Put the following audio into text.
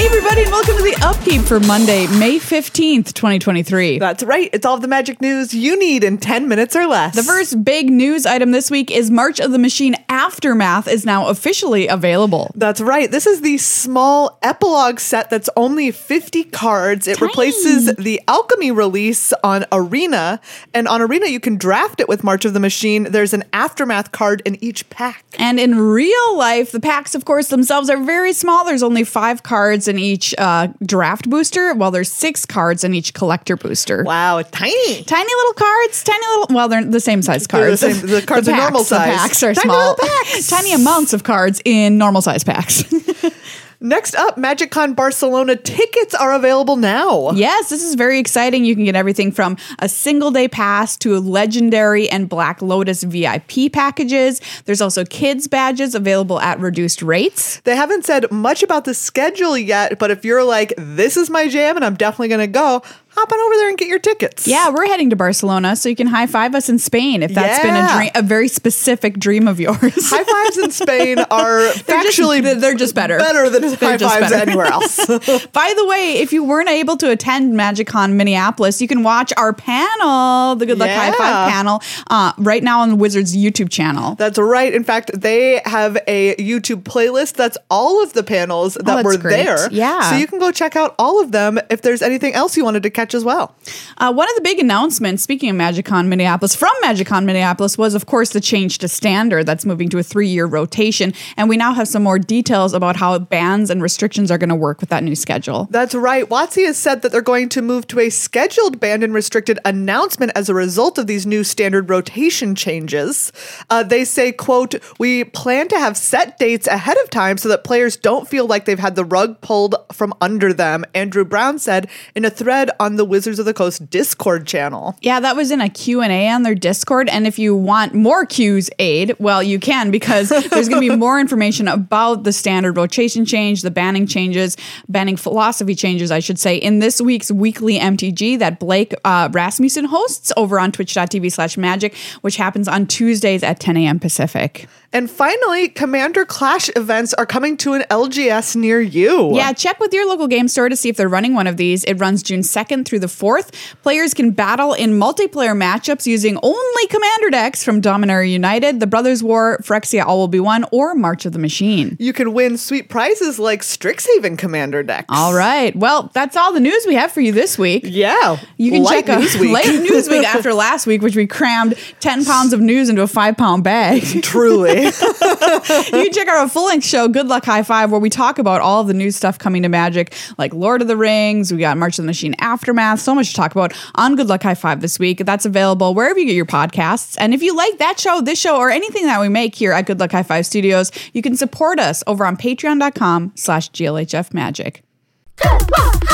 Avery everybody, and welcome to the Upkeep for Monday, May 15th, 2023. That's right. It's all the magic news you need in 10 minutes or less. The first big news item this week is March of the Machine Aftermath is now officially available. That's right. This is the small epilogue set that's only 50 cards. It Tiny. replaces the Alchemy release on Arena. And on Arena, you can draft it with March of the Machine. There's an Aftermath card in each pack. And in real life, the packs, of course, themselves are very small. There's only five cards in each uh, draft booster, while there's six cards in each collector booster. Wow, tiny. Tiny little cards, tiny little. Well, they're the same size They're the cards. same- the cards are packs, normal size. The packs are Tiny small. packs. tiny amounts of cards in normal size packs. Next up, MagicCon Barcelona tickets are available now. Yes, this is very exciting. You can get everything from a single day pass to legendary and Black Lotus VIP packages. There's also kids badges available at reduced rates. They haven't said much about the schedule yet, but if you're like, this is my jam and I'm definitely going to go, hop on over there and get your tickets. Yeah, we're heading to Barcelona, so you can high five us in Spain if that's been a dream, a very specific dream of yours. High fives in Spain are They're just- actually they're just better. better than high fives anywhere else. By the way, if you weren't able to attend MagicCon Minneapolis, you can watch our panel, the Good Luck High Five panel, uh, right now on the Wizards YouTube channel. That's right. In fact, they have a YouTube playlist that's all of the panels that Oh, were great. there. Yeah. So you can go check out all of them if there's anything else you wanted to catch as well. Uh, one of the big announcements, speaking of MagicCon Minneapolis, from MagicCon Minneapolis, was of course the change to standard that's moving to a three year rotation. And we now have some more details about how bans and restrictions are going to work with that new schedule. That's right. WotC has said that they're going to move to a scheduled banned and restricted announcement as a result of these new standard rotation changes. Uh, they say, quote, we plan to have set dates ahead of time so that players don't feel like they've had the rug pulled from under them, Andrew Brown said in a thread on the Wizards of the Coast Discord channel. Yeah, that was in a Q&A on their Discord. And if you want more Q's aid, well, you can because there's going to be more information about the standard rotation change, the banning changes, banning philosophy changes, I should say, in this week's weekly MTG that Blake uh, Rasmussen hosts over on twitch.tv slash magic, which happens on Tuesdays at 10 a.m. Pacific. And finally, Commander Clash events are coming to an LGS near you. Yeah, check with your local game store to see if they're running one of these. It runs June 2nd through the 4th. Players can battle in multiplayer matchups using only commander decks from Dominaria United, The Brothers War, Phyrexia All Will Be One, or March of the Machine. You can win sweet prizes like Strixhaven Commander decks. All right. Well, that's all the news we have for you this week. Yeah. You can check out late news week after last week, which we crammed 10 pounds of news into a five pound bag. Truly. you can check out our full length show, Good Luck High Five, where we talk about all the new stuff coming to Magic, like Lord of the Rings. We got March of the Machine Aftermath. So much to talk about on Good Luck High Five this week. That's available wherever you get your podcasts. And if you like that show, this show, or anything that we make here at Good Luck High Five Studios, you can support us over on patreon.com slash GLHF Magic. Good luck,